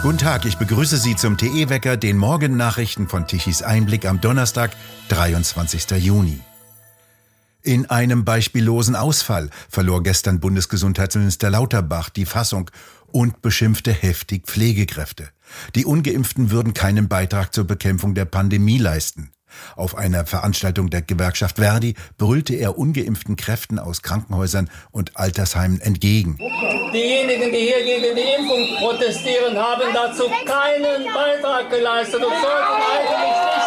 Guten Tag, ich begrüße Sie zum TE-Wecker, den Morgennachrichten von Tichys Einblick am Donnerstag, 23. Juni. In einem beispiellosen Ausfall verlor gestern Bundesgesundheitsminister Lauterbach die Fassung und beschimpfte heftig Pflegekräfte. Die ungeimpften würden keinen Beitrag zur Bekämpfung der Pandemie leisten. Auf einer Veranstaltung der Gewerkschaft Verdi brüllte er ungeimpften Kräften aus Krankenhäusern und Altersheimen entgegen. Diejenigen, die hier gegen die Impfung protestieren, haben dazu keinen Beitrag geleistet und sollten eigentlich nicht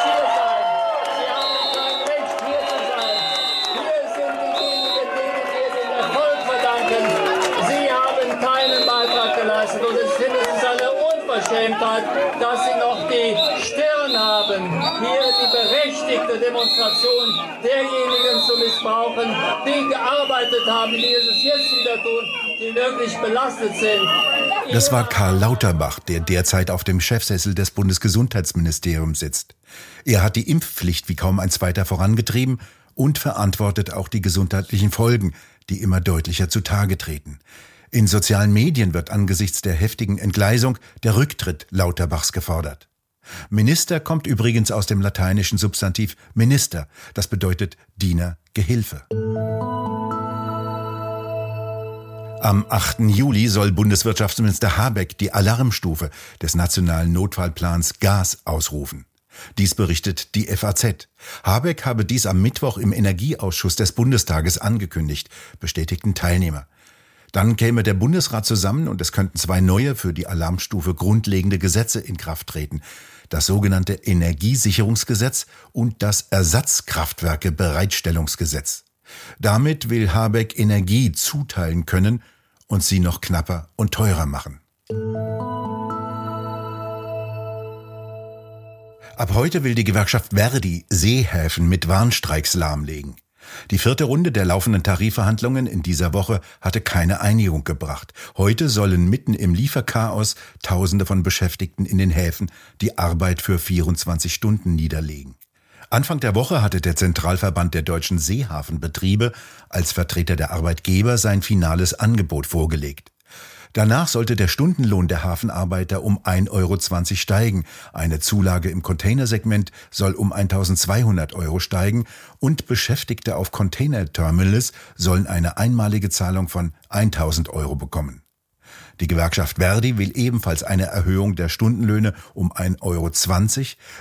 Unverschämtheit, dass Sie noch die Stirn haben, hier die berechtigte Demonstration derjenigen zu missbrauchen, die gearbeitet haben, die es jetzt wieder tun, die wirklich belastet sind. Das war Karl Lauterbach, der derzeit auf dem Chefsessel des Bundesgesundheitsministeriums sitzt. Er hat die Impfpflicht wie kaum ein zweiter vorangetrieben und verantwortet auch die gesundheitlichen Folgen, die immer deutlicher zutage treten. In sozialen Medien wird angesichts der heftigen Entgleisung der Rücktritt Lauterbachs gefordert. Minister kommt übrigens aus dem lateinischen Substantiv Minister, das bedeutet Diener, Gehilfe. Am 8. Juli soll Bundeswirtschaftsminister Habeck die Alarmstufe des nationalen Notfallplans Gas ausrufen. Dies berichtet die FAZ. Habeck habe dies am Mittwoch im Energieausschuss des Bundestages angekündigt, bestätigten Teilnehmer. Dann käme der Bundesrat zusammen und es könnten zwei neue für die Alarmstufe grundlegende Gesetze in Kraft treten. Das sogenannte Energiesicherungsgesetz und das Ersatzkraftwerke-Bereitstellungsgesetz. Damit will Habeck Energie zuteilen können und sie noch knapper und teurer machen. Ab heute will die Gewerkschaft Verdi Seehäfen mit Warnstreiks lahmlegen. Die vierte Runde der laufenden Tarifverhandlungen in dieser Woche hatte keine Einigung gebracht. Heute sollen mitten im Lieferchaos Tausende von Beschäftigten in den Häfen die Arbeit für 24 Stunden niederlegen. Anfang der Woche hatte der Zentralverband der deutschen Seehafenbetriebe als Vertreter der Arbeitgeber sein finales Angebot vorgelegt. Danach sollte der Stundenlohn der Hafenarbeiter um 1,20 Euro steigen, eine Zulage im Containersegment soll um 1200 Euro steigen und Beschäftigte auf Containerterminals sollen eine einmalige Zahlung von 1000 Euro bekommen. Die Gewerkschaft Verdi will ebenfalls eine Erhöhung der Stundenlöhne um 1,20 Euro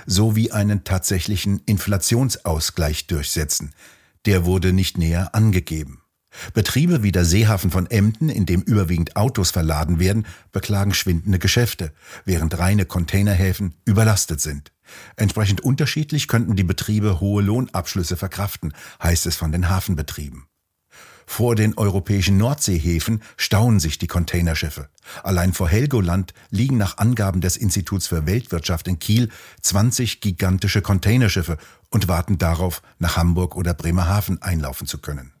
sowie einen tatsächlichen Inflationsausgleich durchsetzen. Der wurde nicht näher angegeben. Betriebe wie der Seehafen von Emden, in dem überwiegend Autos verladen werden, beklagen schwindende Geschäfte, während reine Containerhäfen überlastet sind. Entsprechend unterschiedlich könnten die Betriebe hohe Lohnabschlüsse verkraften, heißt es von den Hafenbetrieben. Vor den europäischen Nordseehäfen stauen sich die Containerschiffe. Allein vor Helgoland liegen nach Angaben des Instituts für Weltwirtschaft in Kiel 20 gigantische Containerschiffe und warten darauf, nach Hamburg oder Bremerhaven einlaufen zu können.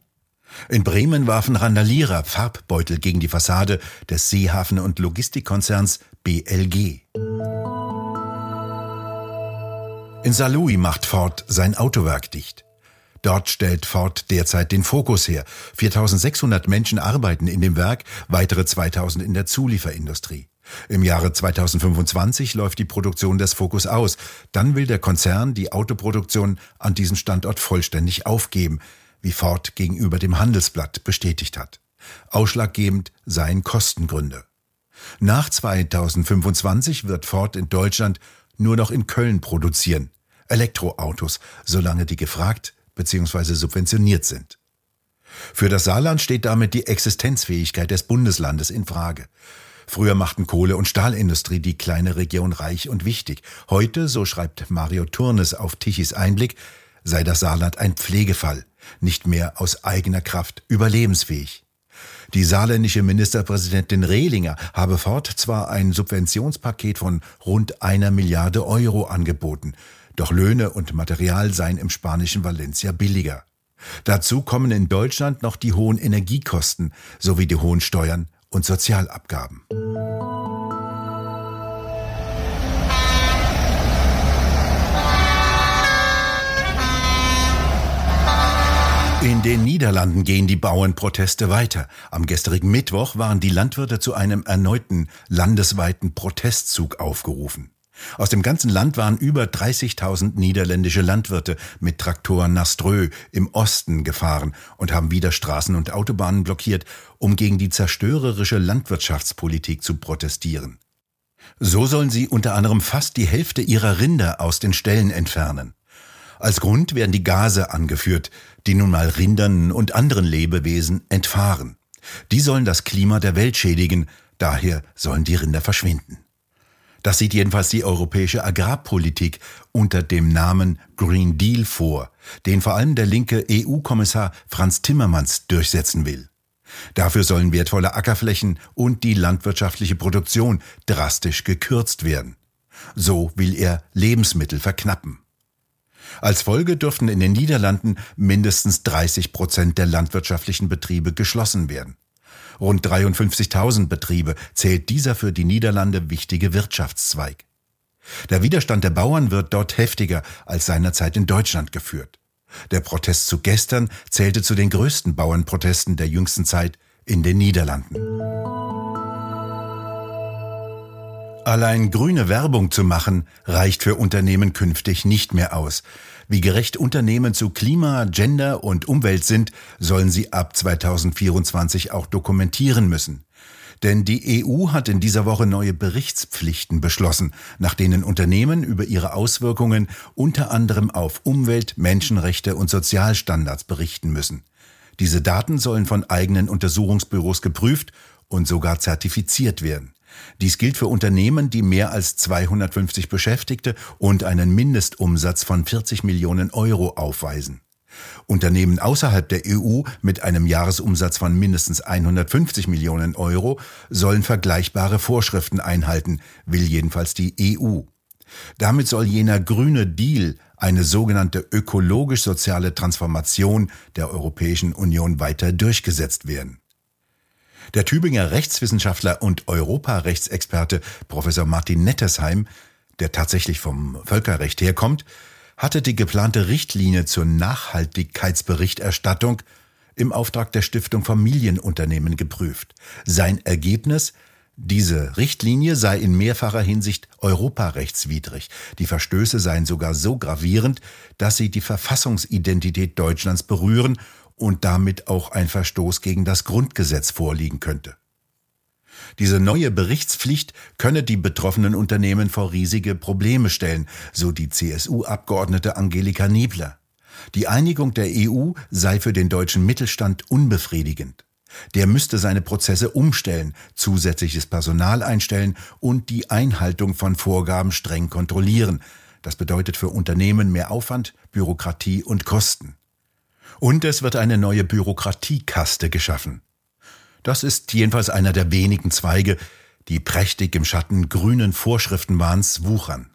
In Bremen warfen Randalierer Farbbeutel gegen die Fassade des Seehafen- und Logistikkonzerns BLG. In Saarlouis macht Ford sein Autowerk dicht. Dort stellt Ford derzeit den Fokus her. 4600 Menschen arbeiten in dem Werk, weitere 2000 in der Zulieferindustrie. Im Jahre 2025 läuft die Produktion des Fokus aus. Dann will der Konzern die Autoproduktion an diesem Standort vollständig aufgeben wie Ford gegenüber dem Handelsblatt bestätigt hat. Ausschlaggebend seien Kostengründe. Nach 2025 wird Ford in Deutschland nur noch in Köln produzieren. Elektroautos, solange die gefragt bzw. subventioniert sind. Für das Saarland steht damit die Existenzfähigkeit des Bundeslandes in Frage. Früher machten Kohle- und Stahlindustrie die kleine Region reich und wichtig. Heute, so schreibt Mario Turnes auf Tichys Einblick, sei das Saarland ein Pflegefall, nicht mehr aus eigener Kraft überlebensfähig. Die saarländische Ministerpräsidentin Rehlinger habe Ford zwar ein Subventionspaket von rund einer Milliarde Euro angeboten, doch Löhne und Material seien im spanischen Valencia billiger. Dazu kommen in Deutschland noch die hohen Energiekosten sowie die hohen Steuern und Sozialabgaben. In den Niederlanden gehen die Bauernproteste weiter. Am gestrigen Mittwoch waren die Landwirte zu einem erneuten landesweiten Protestzug aufgerufen. Aus dem ganzen Land waren über 30.000 niederländische Landwirte mit Traktoren nach Strö im Osten gefahren und haben wieder Straßen und Autobahnen blockiert, um gegen die zerstörerische Landwirtschaftspolitik zu protestieren. So sollen sie unter anderem fast die Hälfte ihrer Rinder aus den Ställen entfernen. Als Grund werden die Gase angeführt, die nun mal Rindern und anderen Lebewesen entfahren. Die sollen das Klima der Welt schädigen, daher sollen die Rinder verschwinden. Das sieht jedenfalls die europäische Agrarpolitik unter dem Namen Green Deal vor, den vor allem der linke EU-Kommissar Franz Timmermans durchsetzen will. Dafür sollen wertvolle Ackerflächen und die landwirtschaftliche Produktion drastisch gekürzt werden. So will er Lebensmittel verknappen. Als Folge dürften in den Niederlanden mindestens 30 Prozent der landwirtschaftlichen Betriebe geschlossen werden. Rund 53.000 Betriebe zählt dieser für die Niederlande wichtige Wirtschaftszweig. Der Widerstand der Bauern wird dort heftiger als seinerzeit in Deutschland geführt. Der Protest zu gestern zählte zu den größten Bauernprotesten der jüngsten Zeit in den Niederlanden. Allein grüne Werbung zu machen, reicht für Unternehmen künftig nicht mehr aus. Wie gerecht Unternehmen zu Klima, Gender und Umwelt sind, sollen sie ab 2024 auch dokumentieren müssen. Denn die EU hat in dieser Woche neue Berichtspflichten beschlossen, nach denen Unternehmen über ihre Auswirkungen unter anderem auf Umwelt, Menschenrechte und Sozialstandards berichten müssen. Diese Daten sollen von eigenen Untersuchungsbüros geprüft und sogar zertifiziert werden. Dies gilt für Unternehmen, die mehr als 250 Beschäftigte und einen Mindestumsatz von 40 Millionen Euro aufweisen. Unternehmen außerhalb der EU mit einem Jahresumsatz von mindestens 150 Millionen Euro sollen vergleichbare Vorschriften einhalten, will jedenfalls die EU. Damit soll jener grüne Deal, eine sogenannte ökologisch-soziale Transformation der Europäischen Union weiter durchgesetzt werden. Der Tübinger Rechtswissenschaftler und Europarechtsexperte Professor Martin Nettesheim, der tatsächlich vom Völkerrecht herkommt, hatte die geplante Richtlinie zur Nachhaltigkeitsberichterstattung im Auftrag der Stiftung Familienunternehmen geprüft. Sein Ergebnis diese Richtlinie sei in mehrfacher Hinsicht europarechtswidrig. Die Verstöße seien sogar so gravierend, dass sie die Verfassungsidentität Deutschlands berühren und damit auch ein Verstoß gegen das Grundgesetz vorliegen könnte. Diese neue Berichtspflicht könne die betroffenen Unternehmen vor riesige Probleme stellen, so die CSU-Abgeordnete Angelika Niebler. Die Einigung der EU sei für den deutschen Mittelstand unbefriedigend. Der müsste seine Prozesse umstellen, zusätzliches Personal einstellen und die Einhaltung von Vorgaben streng kontrollieren. Das bedeutet für Unternehmen mehr Aufwand, Bürokratie und Kosten. Und es wird eine neue Bürokratiekaste geschaffen. Das ist jedenfalls einer der wenigen Zweige, die prächtig im Schatten grünen Vorschriftenwahns wuchern.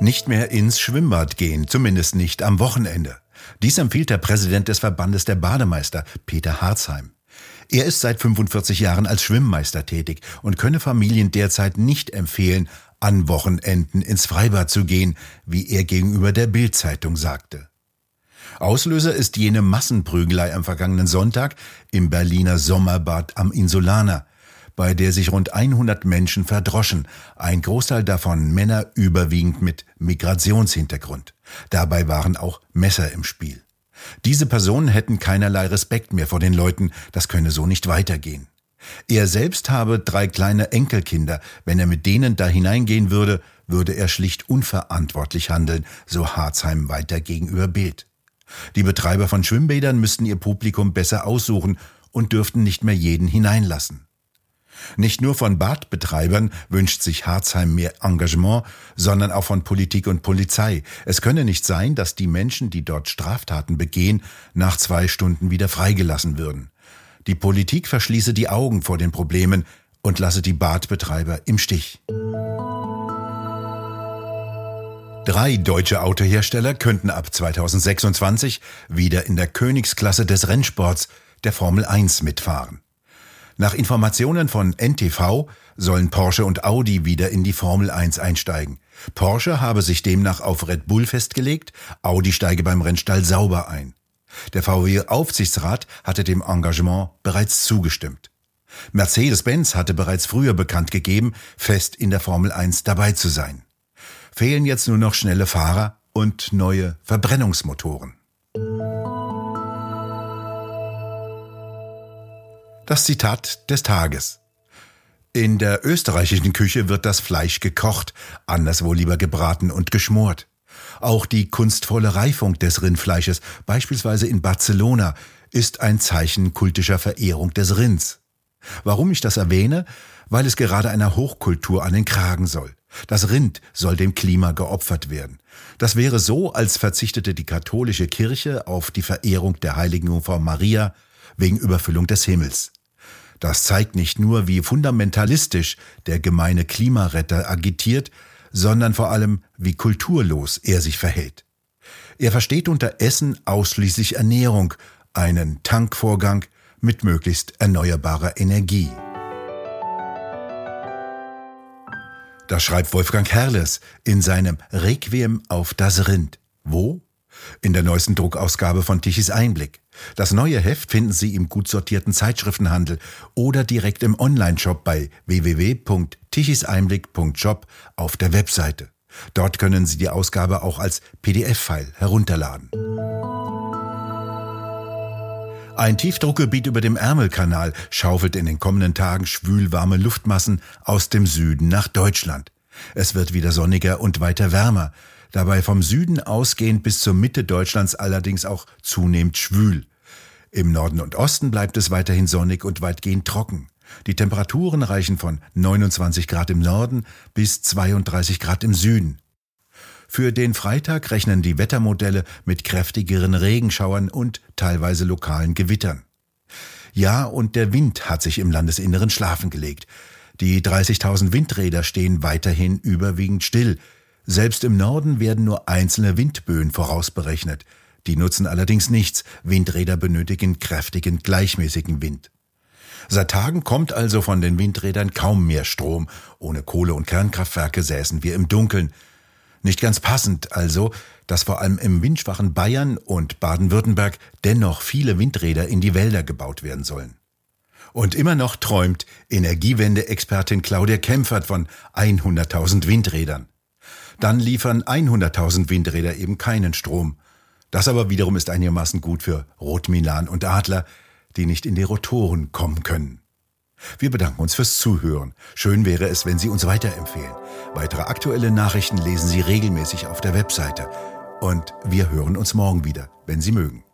Nicht mehr ins Schwimmbad gehen, zumindest nicht am Wochenende. Dies empfiehlt der Präsident des Verbandes der Bademeister, Peter Harzheim. Er ist seit 45 Jahren als Schwimmmeister tätig und könne Familien derzeit nicht empfehlen, an Wochenenden ins Freibad zu gehen, wie er gegenüber der Bildzeitung sagte. Auslöser ist jene Massenprügelei am vergangenen Sonntag im Berliner Sommerbad am Insulaner, bei der sich rund 100 Menschen verdroschen, ein Großteil davon Männer überwiegend mit Migrationshintergrund. Dabei waren auch Messer im Spiel. Diese Personen hätten keinerlei Respekt mehr vor den Leuten, das könne so nicht weitergehen. Er selbst habe drei kleine Enkelkinder. Wenn er mit denen da hineingehen würde, würde er schlicht unverantwortlich handeln, so Harzheim weiter gegenüber Bild. Die Betreiber von Schwimmbädern müssten ihr Publikum besser aussuchen und dürften nicht mehr jeden hineinlassen. Nicht nur von Badbetreibern wünscht sich Harzheim mehr Engagement, sondern auch von Politik und Polizei. Es könne nicht sein, dass die Menschen, die dort Straftaten begehen, nach zwei Stunden wieder freigelassen würden. Die Politik verschließe die Augen vor den Problemen und lasse die Badbetreiber im Stich. Drei deutsche Autohersteller könnten ab 2026 wieder in der Königsklasse des Rennsports der Formel 1 mitfahren. Nach Informationen von NTV sollen Porsche und Audi wieder in die Formel 1 einsteigen. Porsche habe sich demnach auf Red Bull festgelegt, Audi steige beim Rennstall sauber ein. Der VW-Aufsichtsrat hatte dem Engagement bereits zugestimmt. Mercedes-Benz hatte bereits früher bekannt gegeben, fest in der Formel 1 dabei zu sein. Fehlen jetzt nur noch schnelle Fahrer und neue Verbrennungsmotoren. Das Zitat des Tages. In der österreichischen Küche wird das Fleisch gekocht, anderswo lieber gebraten und geschmort. Auch die kunstvolle Reifung des Rindfleisches, beispielsweise in Barcelona, ist ein Zeichen kultischer Verehrung des Rinds. Warum ich das erwähne? Weil es gerade einer Hochkultur an den Kragen soll. Das Rind soll dem Klima geopfert werden. Das wäre so, als verzichtete die katholische Kirche auf die Verehrung der heiligen Jungfrau Maria wegen Überfüllung des Himmels. Das zeigt nicht nur, wie fundamentalistisch der gemeine Klimaretter agitiert, sondern vor allem, wie kulturlos er sich verhält. Er versteht unter Essen ausschließlich Ernährung, einen Tankvorgang mit möglichst erneuerbarer Energie. Das schreibt Wolfgang Herrles in seinem Requiem auf das Rind. Wo? In der neuesten Druckausgabe von Tichys Einblick. Das neue Heft finden Sie im gut sortierten Zeitschriftenhandel oder direkt im Onlineshop bei www.tichiseinblick.shop auf der Webseite. Dort können Sie die Ausgabe auch als PDF-File herunterladen. Ein Tiefdruckgebiet über dem Ärmelkanal schaufelt in den kommenden Tagen schwülwarme Luftmassen aus dem Süden nach Deutschland. Es wird wieder sonniger und weiter wärmer dabei vom Süden ausgehend bis zur Mitte Deutschlands allerdings auch zunehmend schwül. Im Norden und Osten bleibt es weiterhin sonnig und weitgehend trocken. Die Temperaturen reichen von 29 Grad im Norden bis 32 Grad im Süden. Für den Freitag rechnen die Wettermodelle mit kräftigeren Regenschauern und teilweise lokalen Gewittern. Ja, und der Wind hat sich im Landesinneren schlafen gelegt. Die 30.000 Windräder stehen weiterhin überwiegend still, selbst im Norden werden nur einzelne Windböen vorausberechnet. Die nutzen allerdings nichts. Windräder benötigen kräftigen, gleichmäßigen Wind. Seit Tagen kommt also von den Windrädern kaum mehr Strom. Ohne Kohle- und Kernkraftwerke säßen wir im Dunkeln. Nicht ganz passend also, dass vor allem im windschwachen Bayern und Baden-Württemberg dennoch viele Windräder in die Wälder gebaut werden sollen. Und immer noch träumt Energiewende-Expertin Claudia Kempfert von 100.000 Windrädern dann liefern 100.000 Windräder eben keinen Strom. Das aber wiederum ist einigermaßen gut für Rotmilan und Adler, die nicht in die Rotoren kommen können. Wir bedanken uns fürs Zuhören. Schön wäre es, wenn Sie uns weiterempfehlen. Weitere aktuelle Nachrichten lesen Sie regelmäßig auf der Webseite. Und wir hören uns morgen wieder, wenn Sie mögen.